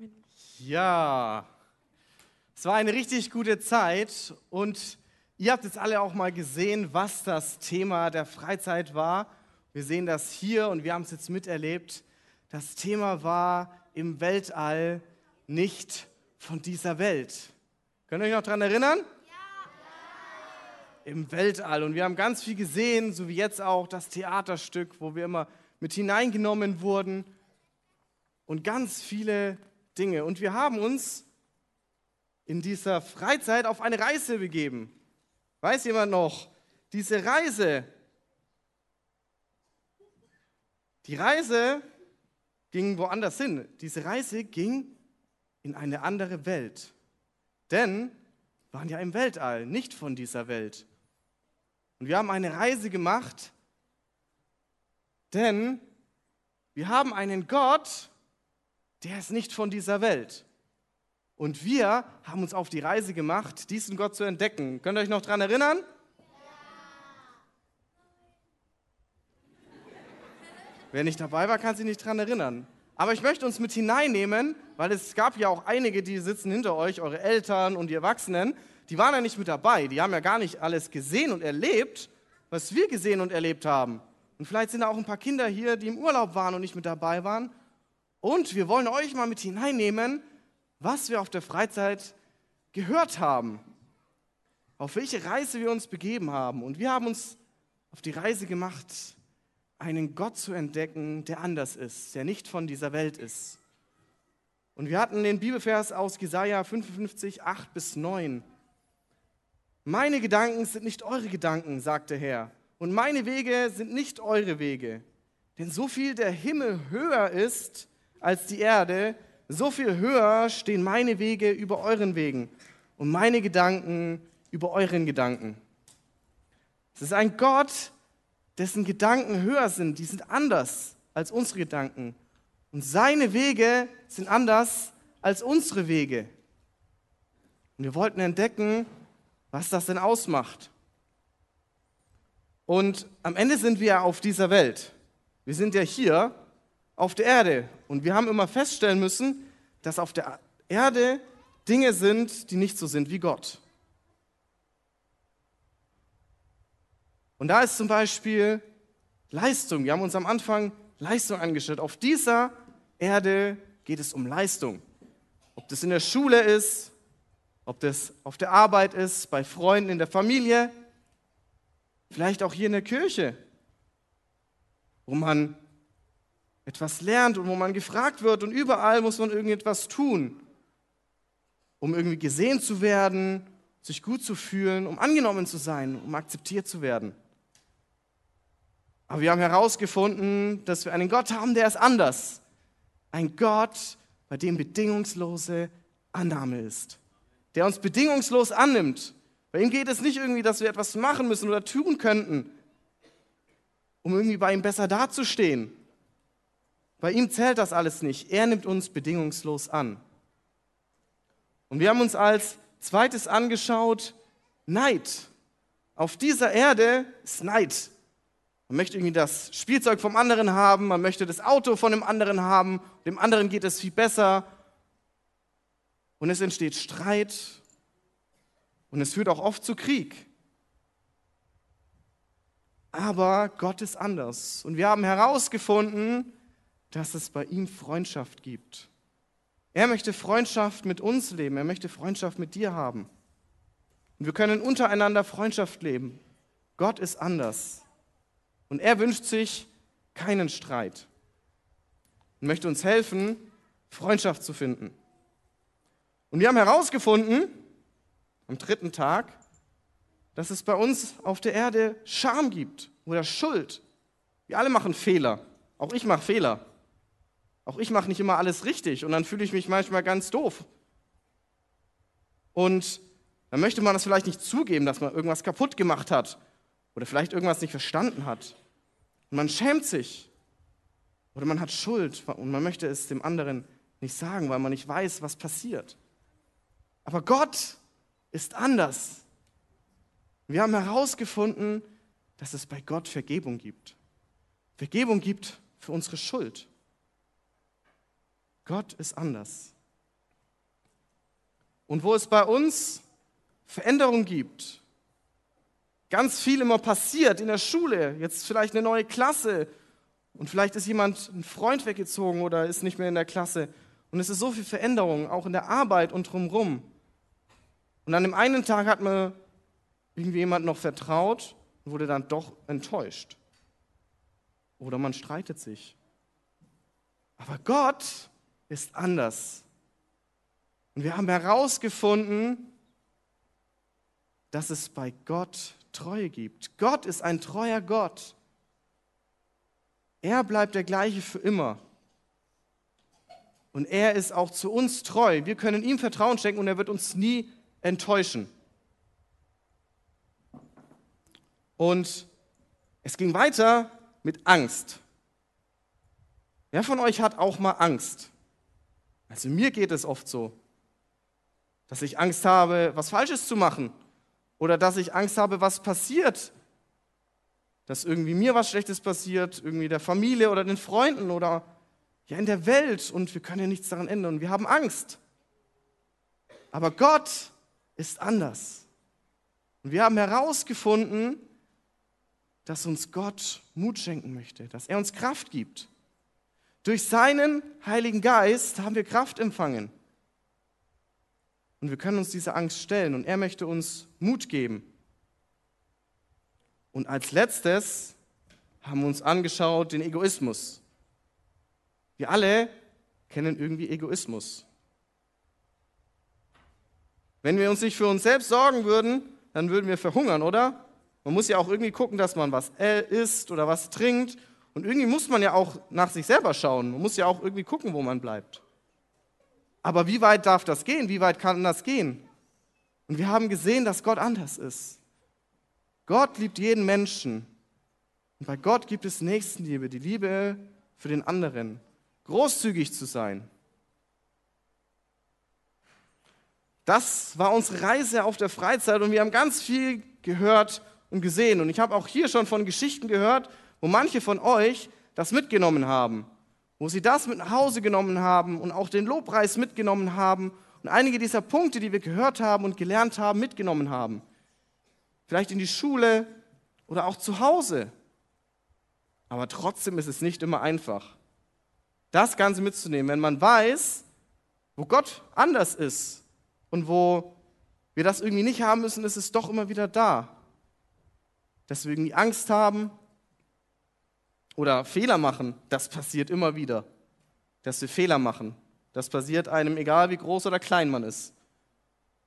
Amen. Ja, es war eine richtig gute Zeit und ihr habt jetzt alle auch mal gesehen, was das Thema der Freizeit war. Wir sehen das hier und wir haben es jetzt miterlebt. Das Thema war im Weltall nicht von dieser Welt. Könnt ihr euch noch daran erinnern? Im Weltall. Und wir haben ganz viel gesehen, so wie jetzt auch das Theaterstück, wo wir immer mit hineingenommen wurden. Und ganz viele Dinge. Und wir haben uns in dieser Freizeit auf eine Reise begeben. Weiß jemand noch? Diese Reise. Die Reise ging woanders hin. Diese Reise ging in eine andere Welt. Denn wir waren ja im Weltall, nicht von dieser Welt. Und wir haben eine Reise gemacht, denn wir haben einen Gott, der ist nicht von dieser Welt. Und wir haben uns auf die Reise gemacht, diesen Gott zu entdecken. Könnt ihr euch noch daran erinnern? Ja. Wer nicht dabei war, kann sich nicht daran erinnern. Aber ich möchte uns mit hineinnehmen, weil es gab ja auch einige, die sitzen hinter euch, eure Eltern und die Erwachsenen, die waren ja nicht mit dabei. Die haben ja gar nicht alles gesehen und erlebt, was wir gesehen und erlebt haben. Und vielleicht sind da auch ein paar Kinder hier, die im Urlaub waren und nicht mit dabei waren. Und wir wollen euch mal mit hineinnehmen, was wir auf der Freizeit gehört haben, auf welche Reise wir uns begeben haben. Und wir haben uns auf die Reise gemacht, einen Gott zu entdecken, der anders ist, der nicht von dieser Welt ist. Und wir hatten den Bibelvers aus Jesaja 55, 8 bis 9. Meine Gedanken sind nicht eure Gedanken, sagt der Herr, und meine Wege sind nicht eure Wege. Denn so viel der Himmel höher ist als die Erde, so viel höher stehen meine Wege über euren Wegen und meine Gedanken über euren Gedanken. Es ist ein Gott, dessen Gedanken höher sind, die sind anders als unsere Gedanken. Und seine Wege sind anders als unsere Wege. Und wir wollten entdecken, was das denn ausmacht. Und am Ende sind wir auf dieser Welt. Wir sind ja hier auf der Erde. Und wir haben immer feststellen müssen, dass auf der Erde Dinge sind, die nicht so sind wie Gott. Und da ist zum Beispiel Leistung. Wir haben uns am Anfang Leistung angeschaut. Auf dieser Erde geht es um Leistung. Ob das in der Schule ist, ob das auf der Arbeit ist, bei Freunden, in der Familie, vielleicht auch hier in der Kirche, wo man etwas lernt und wo man gefragt wird und überall muss man irgendetwas tun, um irgendwie gesehen zu werden, sich gut zu fühlen, um angenommen zu sein, um akzeptiert zu werden. Aber wir haben herausgefunden, dass wir einen Gott haben, der ist anders. Ein Gott, bei dem bedingungslose Annahme ist. Der uns bedingungslos annimmt. Bei ihm geht es nicht irgendwie, dass wir etwas machen müssen oder tun könnten, um irgendwie bei ihm besser dazustehen. Bei ihm zählt das alles nicht. Er nimmt uns bedingungslos an. Und wir haben uns als zweites angeschaut, Neid. Auf dieser Erde ist Neid. Man möchte irgendwie das Spielzeug vom anderen haben, man möchte das Auto von dem anderen haben, dem anderen geht es viel besser. Und es entsteht Streit und es führt auch oft zu Krieg. Aber Gott ist anders. Und wir haben herausgefunden, dass es bei ihm Freundschaft gibt. Er möchte Freundschaft mit uns leben, er möchte Freundschaft mit dir haben. Und wir können untereinander Freundschaft leben. Gott ist anders. Und er wünscht sich keinen Streit und möchte uns helfen, Freundschaft zu finden. Und wir haben herausgefunden, am dritten Tag, dass es bei uns auf der Erde Scham gibt oder Schuld. Wir alle machen Fehler. Auch ich mache Fehler. Auch ich mache nicht immer alles richtig und dann fühle ich mich manchmal ganz doof. Und dann möchte man das vielleicht nicht zugeben, dass man irgendwas kaputt gemacht hat oder vielleicht irgendwas nicht verstanden hat. Und man schämt sich oder man hat Schuld und man möchte es dem anderen nicht sagen, weil man nicht weiß, was passiert. Aber Gott ist anders. Wir haben herausgefunden, dass es bei Gott Vergebung gibt. Vergebung gibt für unsere Schuld. Gott ist anders. Und wo es bei uns Veränderung gibt, ganz viel immer passiert in der Schule, jetzt vielleicht eine neue Klasse und vielleicht ist jemand, ein Freund weggezogen oder ist nicht mehr in der Klasse und es ist so viel Veränderung, auch in der Arbeit und drumherum. Und an dem einen Tag hat man irgendwie jemand noch vertraut und wurde dann doch enttäuscht. Oder man streitet sich. Aber Gott ist anders. Und wir haben herausgefunden, dass es bei Gott Treue gibt. Gott ist ein treuer Gott. Er bleibt der gleiche für immer. Und er ist auch zu uns treu. Wir können ihm Vertrauen schenken und er wird uns nie enttäuschen. Und es ging weiter mit Angst. Wer von euch hat auch mal Angst? Also mir geht es oft so, dass ich Angst habe, was Falsches zu machen oder dass ich Angst habe, was passiert. Dass irgendwie mir was Schlechtes passiert, irgendwie der Familie oder den Freunden oder ja in der Welt und wir können ja nichts daran ändern. Wir haben Angst. Aber Gott ist anders. Und wir haben herausgefunden, dass uns Gott Mut schenken möchte, dass er uns Kraft gibt. Durch seinen Heiligen Geist haben wir Kraft empfangen. Und wir können uns dieser Angst stellen und er möchte uns Mut geben. Und als letztes haben wir uns angeschaut den Egoismus. Wir alle kennen irgendwie Egoismus. Wenn wir uns nicht für uns selbst sorgen würden, dann würden wir verhungern, oder? Man muss ja auch irgendwie gucken, dass man was isst oder was trinkt. Und irgendwie muss man ja auch nach sich selber schauen. Man muss ja auch irgendwie gucken, wo man bleibt. Aber wie weit darf das gehen? Wie weit kann das gehen? Und wir haben gesehen, dass Gott anders ist. Gott liebt jeden Menschen. Und bei Gott gibt es Nächstenliebe, die Liebe für den anderen. Großzügig zu sein. Das war unsere Reise auf der Freizeit und wir haben ganz viel gehört und gesehen. Und ich habe auch hier schon von Geschichten gehört, wo manche von euch das mitgenommen haben, wo sie das mit nach Hause genommen haben und auch den Lobpreis mitgenommen haben und einige dieser Punkte, die wir gehört haben und gelernt haben, mitgenommen haben. Vielleicht in die Schule oder auch zu Hause. Aber trotzdem ist es nicht immer einfach, das Ganze mitzunehmen, wenn man weiß, wo Gott anders ist und wo wir das irgendwie nicht haben müssen, ist es doch immer wieder da dass wir irgendwie Angst haben oder Fehler machen. Das passiert immer wieder, dass wir Fehler machen. Das passiert einem, egal wie groß oder klein man ist.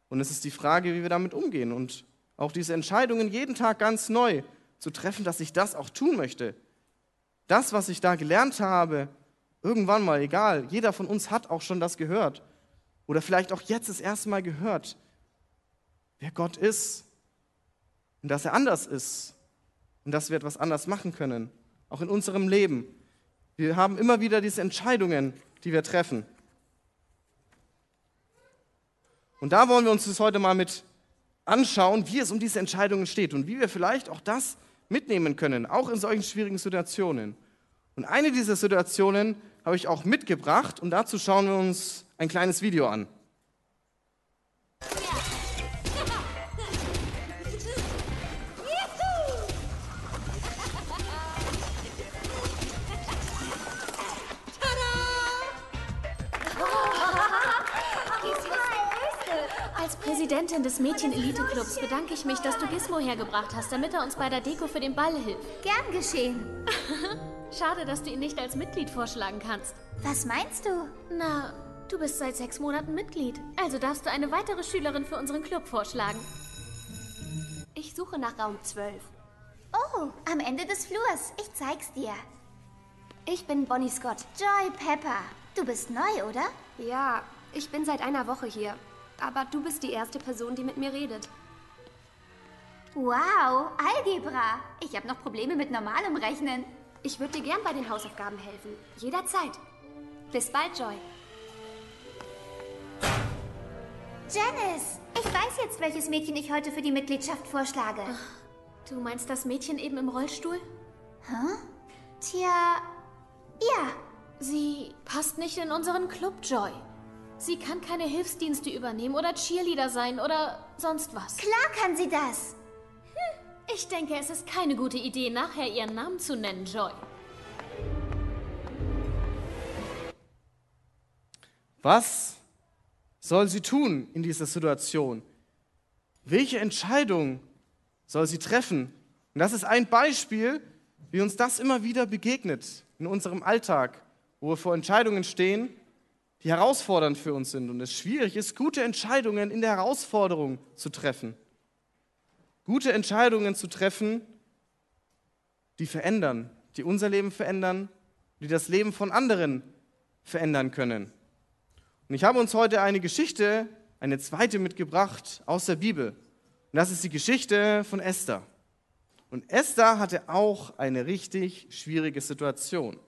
Und es ist die Frage, wie wir damit umgehen und auch diese Entscheidungen jeden Tag ganz neu zu treffen, dass ich das auch tun möchte. Das, was ich da gelernt habe, irgendwann mal, egal, jeder von uns hat auch schon das gehört. Oder vielleicht auch jetzt das erste Mal gehört, wer Gott ist und dass er anders ist und dass wir etwas anders machen können, auch in unserem Leben. Wir haben immer wieder diese Entscheidungen, die wir treffen. Und da wollen wir uns das heute mal mit anschauen, wie es um diese Entscheidungen steht und wie wir vielleicht auch das mitnehmen können, auch in solchen schwierigen Situationen. Und eine dieser Situationen habe ich auch mitgebracht und dazu schauen wir uns ein kleines Video an. Präsidentin des Mädchen-Elite-Clubs bedanke ich mich, dass du Gizmo hergebracht hast, damit er uns bei der Deko für den Ball hilft. Gern geschehen. Schade, dass du ihn nicht als Mitglied vorschlagen kannst. Was meinst du? Na, du bist seit sechs Monaten Mitglied. Also darfst du eine weitere Schülerin für unseren Club vorschlagen. Ich suche nach Raum 12. Oh, am Ende des Flurs. Ich zeig's dir. Ich bin Bonnie Scott. Joy Pepper. Du bist neu, oder? Ja, ich bin seit einer Woche hier aber du bist die erste Person, die mit mir redet. Wow, Algebra. Ich habe noch Probleme mit normalem Rechnen. Ich würde dir gern bei den Hausaufgaben helfen. Jederzeit. Bis bald, Joy. Janice, ich weiß jetzt, welches Mädchen ich heute für die Mitgliedschaft vorschlage. Du meinst das Mädchen eben im Rollstuhl? Hä? Tja, ja. Sie passt nicht in unseren Club, Joy. Sie kann keine Hilfsdienste übernehmen oder Cheerleader sein oder sonst was. Klar kann sie das. Ich denke, es ist keine gute Idee, nachher ihren Namen zu nennen, Joy. Was soll sie tun in dieser Situation? Welche Entscheidung soll sie treffen? Und das ist ein Beispiel, wie uns das immer wieder begegnet in unserem Alltag, wo wir vor Entscheidungen stehen, die herausfordernd für uns sind und es schwierig ist, gute Entscheidungen in der Herausforderung zu treffen. Gute Entscheidungen zu treffen, die verändern, die unser Leben verändern, die das Leben von anderen verändern können. Und ich habe uns heute eine Geschichte, eine zweite mitgebracht aus der Bibel. Und das ist die Geschichte von Esther. Und Esther hatte auch eine richtig schwierige Situation.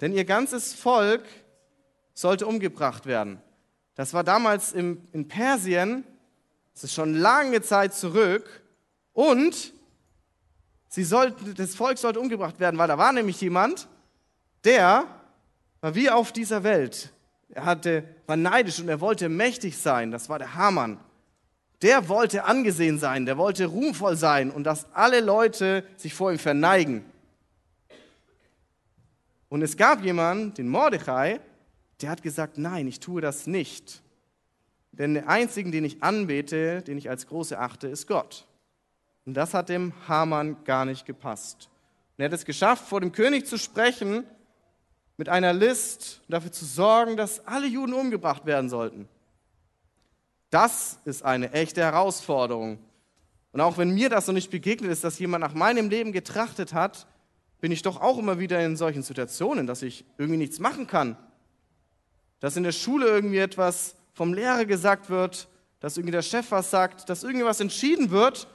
Denn ihr ganzes Volk sollte umgebracht werden. Das war damals im, in Persien, das ist schon lange Zeit zurück. Und sie sollte, das Volk sollte umgebracht werden, weil da war nämlich jemand, der war wie auf dieser Welt. Er hatte, war neidisch und er wollte mächtig sein. Das war der Hamann. Der wollte angesehen sein, der wollte ruhmvoll sein und dass alle Leute sich vor ihm verneigen. Und es gab jemanden, den Mordechai, der hat gesagt, nein, ich tue das nicht. Denn der einzigen, den ich anbete, den ich als große achte, ist Gott. Und das hat dem Hamann gar nicht gepasst. Und er hat es geschafft, vor dem König zu sprechen mit einer List dafür zu sorgen, dass alle Juden umgebracht werden sollten. Das ist eine echte Herausforderung. Und auch wenn mir das noch nicht begegnet ist, dass jemand nach meinem Leben getrachtet hat, bin ich doch auch immer wieder in solchen Situationen, dass ich irgendwie nichts machen kann. Dass in der Schule irgendwie etwas vom Lehrer gesagt wird, dass irgendwie der Chef was sagt, dass irgendwas entschieden wird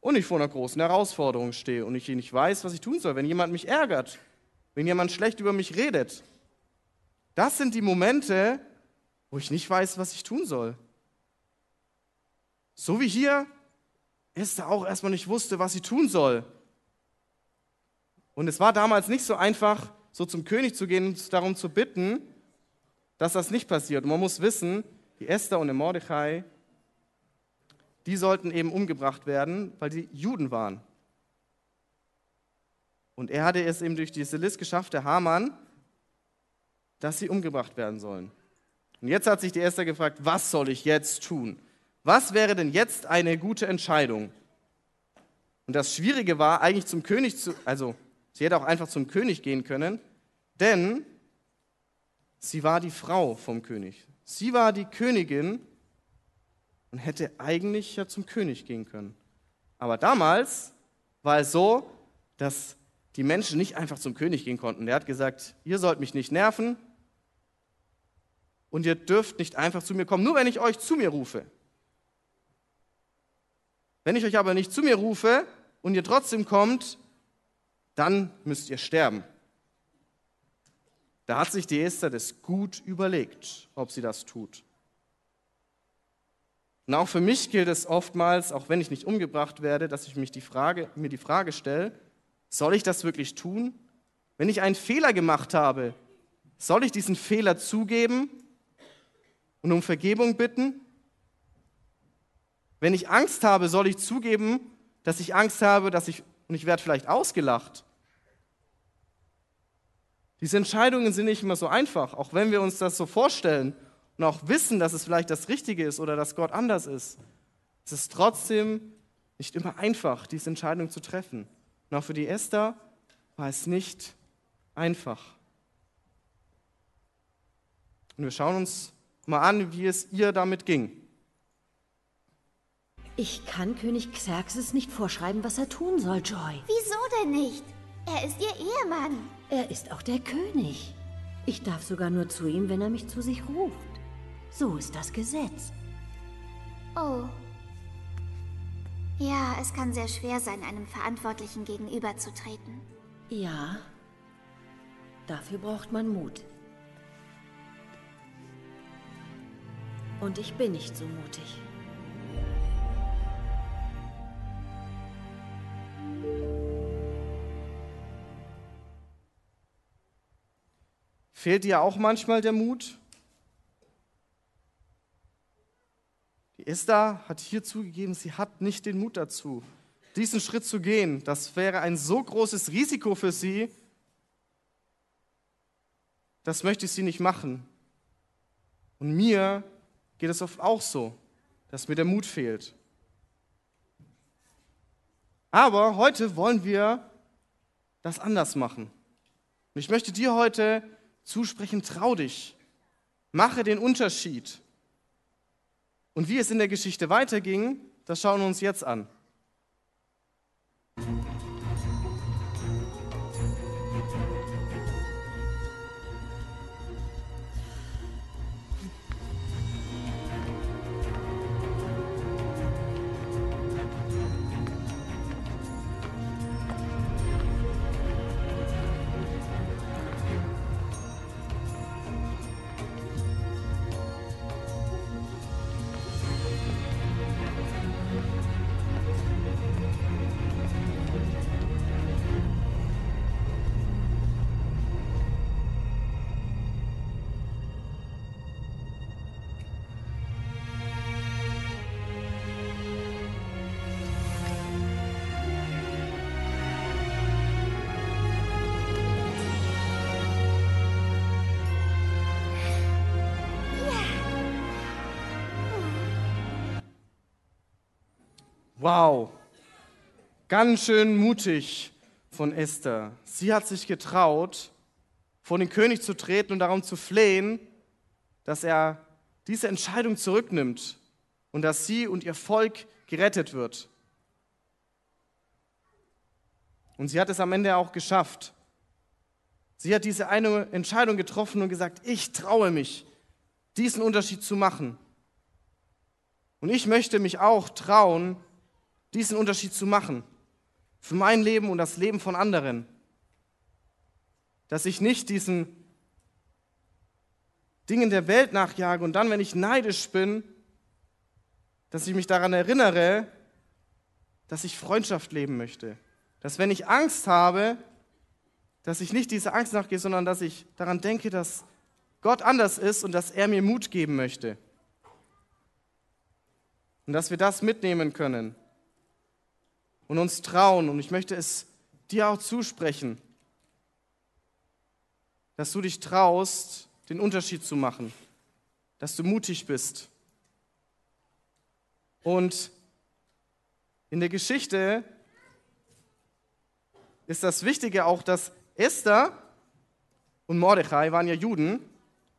und ich vor einer großen Herausforderung stehe und ich nicht weiß, was ich tun soll, wenn jemand mich ärgert wenn jemand schlecht über mich redet. Das sind die Momente, wo ich nicht weiß, was ich tun soll. So wie hier Esther auch erstmal nicht wusste, was sie tun soll. Und es war damals nicht so einfach, so zum König zu gehen und darum zu bitten, dass das nicht passiert. Und man muss wissen, die Esther und der Mordechai, die sollten eben umgebracht werden, weil die Juden waren. Und er hatte es eben durch diese List geschafft, der Hamann, dass sie umgebracht werden sollen. Und jetzt hat sich die Esther gefragt, was soll ich jetzt tun? Was wäre denn jetzt eine gute Entscheidung? Und das Schwierige war eigentlich zum König zu, also sie hätte auch einfach zum König gehen können, denn sie war die Frau vom König. Sie war die Königin und hätte eigentlich ja zum König gehen können. Aber damals war es so, dass die Menschen nicht einfach zum König gehen konnten. Der hat gesagt, ihr sollt mich nicht nerven und ihr dürft nicht einfach zu mir kommen, nur wenn ich euch zu mir rufe. Wenn ich euch aber nicht zu mir rufe und ihr trotzdem kommt, dann müsst ihr sterben. Da hat sich die Esther das gut überlegt, ob sie das tut. Und auch für mich gilt es oftmals, auch wenn ich nicht umgebracht werde, dass ich mich die Frage, mir die Frage stelle, soll ich das wirklich tun? Wenn ich einen Fehler gemacht habe, soll ich diesen Fehler zugeben und um Vergebung bitten? Wenn ich Angst habe, soll ich zugeben, dass ich Angst habe, dass ich und ich werde vielleicht ausgelacht. Diese Entscheidungen sind nicht immer so einfach, auch wenn wir uns das so vorstellen und auch wissen, dass es vielleicht das Richtige ist oder dass Gott anders ist. Es ist trotzdem nicht immer einfach, diese Entscheidung zu treffen. Und auch für die Esther war es nicht einfach. Und wir schauen uns mal an, wie es ihr damit ging. Ich kann König Xerxes nicht vorschreiben, was er tun soll, Joy. Wieso denn nicht? Er ist ihr Ehemann. Er ist auch der König. Ich darf sogar nur zu ihm, wenn er mich zu sich ruft. So ist das Gesetz. Oh, ja, es kann sehr schwer sein, einem Verantwortlichen gegenüberzutreten. Ja, dafür braucht man Mut. Und ich bin nicht so mutig. Fehlt dir auch manchmal der Mut? Die Esther hat hier zugegeben, sie hat nicht den Mut dazu, diesen Schritt zu gehen. Das wäre ein so großes Risiko für sie. Das möchte sie nicht machen. Und mir geht es oft auch so, dass mir der Mut fehlt. Aber heute wollen wir das anders machen. Und ich möchte dir heute zusprechen, trau dich, mache den Unterschied. Und wie es in der Geschichte weiterging, das schauen wir uns jetzt an. Wow, ganz schön mutig von Esther. Sie hat sich getraut, vor den König zu treten und darum zu flehen, dass er diese Entscheidung zurücknimmt und dass sie und ihr Volk gerettet wird. Und sie hat es am Ende auch geschafft. Sie hat diese eine Entscheidung getroffen und gesagt, ich traue mich, diesen Unterschied zu machen. Und ich möchte mich auch trauen, diesen Unterschied zu machen. Für mein Leben und das Leben von anderen. Dass ich nicht diesen Dingen der Welt nachjage und dann, wenn ich neidisch bin, dass ich mich daran erinnere, dass ich Freundschaft leben möchte. Dass wenn ich Angst habe, dass ich nicht dieser Angst nachgehe, sondern dass ich daran denke, dass Gott anders ist und dass er mir Mut geben möchte. Und dass wir das mitnehmen können und uns trauen. Und ich möchte es dir auch zusprechen, dass du dich traust, den Unterschied zu machen, dass du mutig bist. Und in der Geschichte ist das Wichtige auch, dass Esther und Mordechai waren ja Juden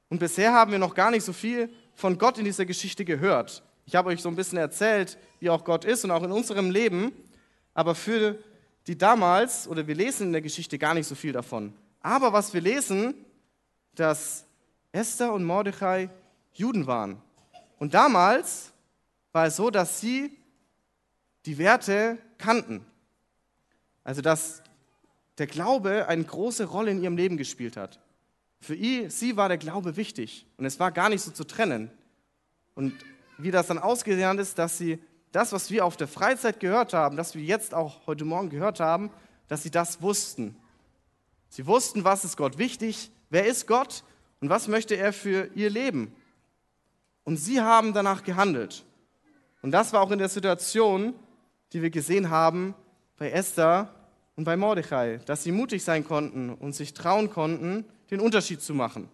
und bisher haben wir noch gar nicht so viel von Gott in dieser Geschichte gehört. Ich habe euch so ein bisschen erzählt, wie auch Gott ist und auch in unserem Leben aber für die damals, oder wir lesen in der Geschichte gar nicht so viel davon. Aber was wir lesen, dass Esther und Mordechai Juden waren. Und damals war es so, dass sie die Werte kannten. Also dass der Glaube eine große Rolle in ihrem Leben gespielt hat. Für sie war der Glaube wichtig und es war gar nicht so zu trennen. Und wie das dann ausgesehen ist, dass sie das, was wir auf der Freizeit gehört haben, das wir jetzt auch heute Morgen gehört haben, dass sie das wussten. Sie wussten, was ist Gott wichtig, wer ist Gott und was möchte er für ihr Leben. Und sie haben danach gehandelt. Und das war auch in der Situation, die wir gesehen haben bei Esther und bei Mordechai, dass sie mutig sein konnten und sich trauen konnten, den Unterschied zu machen.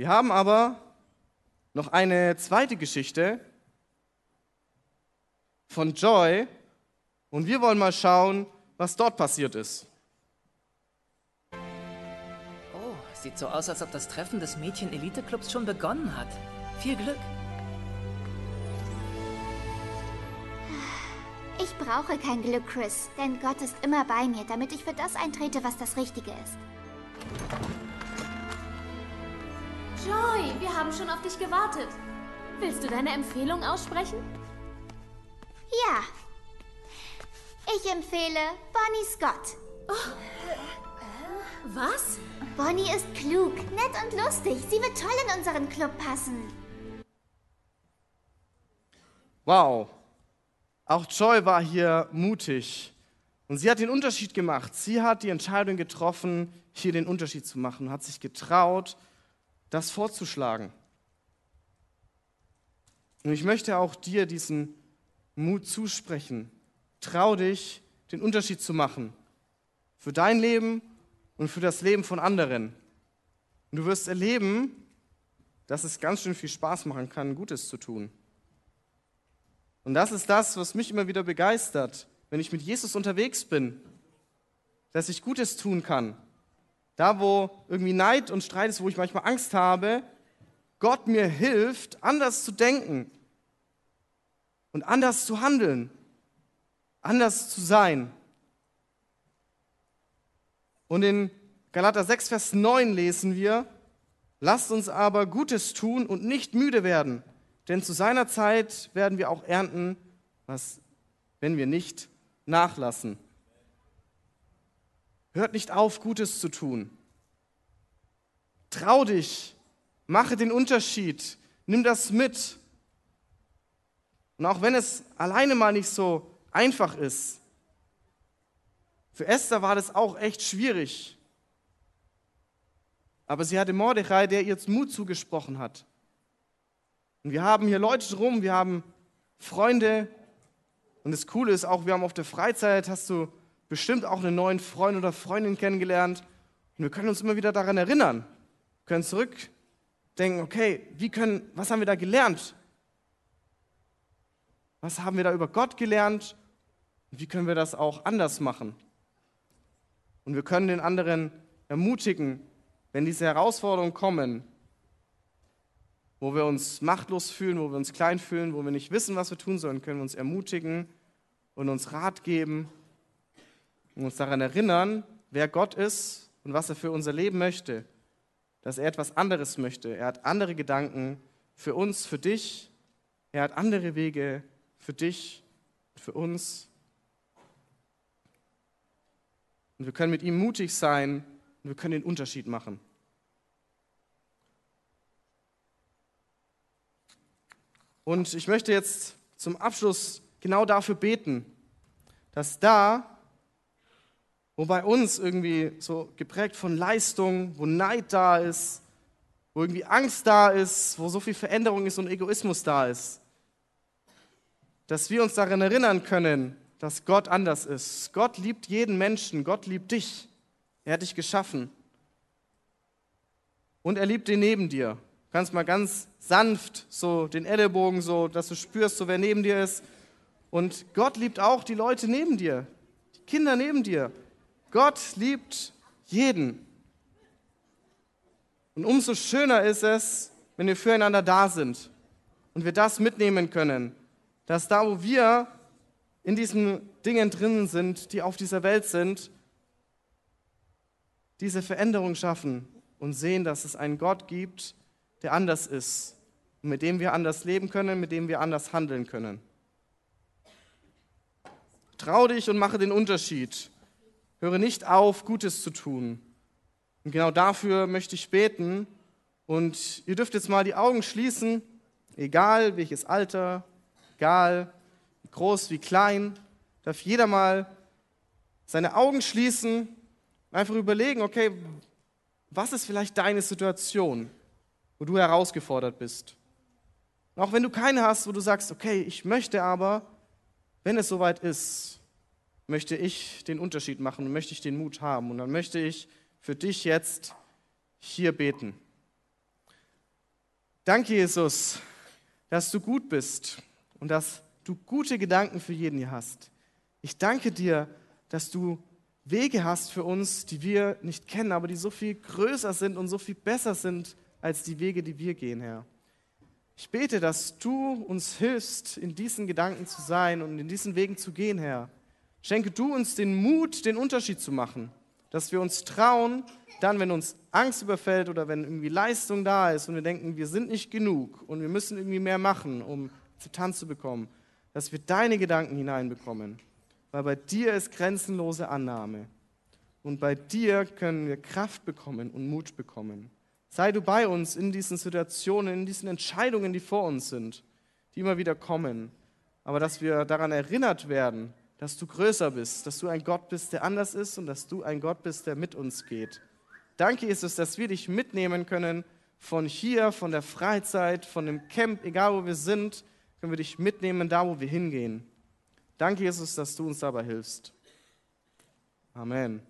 Wir haben aber noch eine zweite Geschichte von Joy und wir wollen mal schauen, was dort passiert ist. Oh, sieht so aus, als ob das Treffen des Mädchen-Elite-Clubs schon begonnen hat. Viel Glück. Ich brauche kein Glück, Chris, denn Gott ist immer bei mir, damit ich für das eintrete, was das Richtige ist. Joy, wir haben schon auf dich gewartet. Willst du deine Empfehlung aussprechen? Ja. Ich empfehle Bonnie Scott. Was? Bonnie ist klug, nett und lustig. Sie wird toll in unseren Club passen. Wow. Auch Joy war hier mutig Und sie hat den Unterschied gemacht. Sie hat die Entscheidung getroffen, hier den Unterschied zu machen, hat sich getraut, das vorzuschlagen. Und ich möchte auch dir diesen Mut zusprechen. Trau dich, den Unterschied zu machen. Für dein Leben und für das Leben von anderen. Und du wirst erleben, dass es ganz schön viel Spaß machen kann, Gutes zu tun. Und das ist das, was mich immer wieder begeistert, wenn ich mit Jesus unterwegs bin, dass ich Gutes tun kann. Da, wo irgendwie Neid und Streit ist, wo ich manchmal Angst habe, Gott mir hilft, anders zu denken und anders zu handeln, anders zu sein. Und in Galater 6, Vers 9 lesen wir, lasst uns aber Gutes tun und nicht müde werden, denn zu seiner Zeit werden wir auch ernten, was, wenn wir nicht nachlassen. Hört nicht auf, Gutes zu tun. Trau dich, mache den Unterschied, nimm das mit. Und auch wenn es alleine mal nicht so einfach ist, für Esther war das auch echt schwierig. Aber sie hatte Mordechai, der ihr Mut zugesprochen hat. Und wir haben hier Leute drum, wir haben Freunde. Und das Coole ist auch, wir haben auf der Freizeit, hast du bestimmt auch einen neuen Freund oder Freundin kennengelernt. Und wir können uns immer wieder daran erinnern. Wir können zurückdenken, okay, wie können, was haben wir da gelernt? Was haben wir da über Gott gelernt? Und wie können wir das auch anders machen? Und wir können den anderen ermutigen, wenn diese Herausforderungen kommen, wo wir uns machtlos fühlen, wo wir uns klein fühlen, wo wir nicht wissen, was wir tun sollen, können wir uns ermutigen und uns Rat geben und uns daran erinnern, wer Gott ist und was er für unser Leben möchte. Dass er etwas anderes möchte. Er hat andere Gedanken für uns, für dich. Er hat andere Wege für dich, für uns. Und wir können mit ihm mutig sein und wir können den Unterschied machen. Und ich möchte jetzt zum Abschluss genau dafür beten, dass da, wo bei uns irgendwie so geprägt von Leistung, wo Neid da ist, wo irgendwie Angst da ist, wo so viel Veränderung ist und Egoismus da ist, dass wir uns daran erinnern können, dass Gott anders ist. Gott liebt jeden Menschen, Gott liebt dich. Er hat dich geschaffen. Und er liebt den neben dir. Du kannst mal ganz sanft so den Ellenbogen so, dass du spürst, so wer neben dir ist. Und Gott liebt auch die Leute neben dir, die Kinder neben dir. Gott liebt jeden. Und umso schöner ist es, wenn wir füreinander da sind und wir das mitnehmen können, dass da, wo wir in diesen Dingen drin sind, die auf dieser Welt sind, diese Veränderung schaffen und sehen, dass es einen Gott gibt, der anders ist und mit dem wir anders leben können, mit dem wir anders handeln können. Trau dich und mache den Unterschied. Höre nicht auf, Gutes zu tun. Und genau dafür möchte ich beten. Und ihr dürft jetzt mal die Augen schließen, egal welches Alter, egal wie groß, wie klein, darf jeder mal seine Augen schließen und einfach überlegen, okay, was ist vielleicht deine Situation, wo du herausgefordert bist? Und auch wenn du keine hast, wo du sagst, okay, ich möchte aber, wenn es soweit ist, möchte ich den Unterschied machen und möchte ich den Mut haben. Und dann möchte ich für dich jetzt hier beten. Danke, Jesus, dass du gut bist und dass du gute Gedanken für jeden hier hast. Ich danke dir, dass du Wege hast für uns, die wir nicht kennen, aber die so viel größer sind und so viel besser sind als die Wege, die wir gehen, Herr. Ich bete, dass du uns hilfst, in diesen Gedanken zu sein und in diesen Wegen zu gehen, Herr. Schenke du uns den Mut, den Unterschied zu machen, dass wir uns trauen, dann, wenn uns Angst überfällt oder wenn irgendwie Leistung da ist und wir denken, wir sind nicht genug und wir müssen irgendwie mehr machen, um Akzeptanz zu bekommen, dass wir deine Gedanken hineinbekommen. Weil bei dir ist grenzenlose Annahme. Und bei dir können wir Kraft bekommen und Mut bekommen. Sei du bei uns in diesen Situationen, in diesen Entscheidungen, die vor uns sind, die immer wieder kommen. Aber dass wir daran erinnert werden, dass du größer bist, dass du ein Gott bist, der anders ist und dass du ein Gott bist, der mit uns geht. Danke, Jesus, dass wir dich mitnehmen können von hier, von der Freizeit, von dem Camp, egal wo wir sind, können wir dich mitnehmen, da wo wir hingehen. Danke, Jesus, dass du uns dabei hilfst. Amen.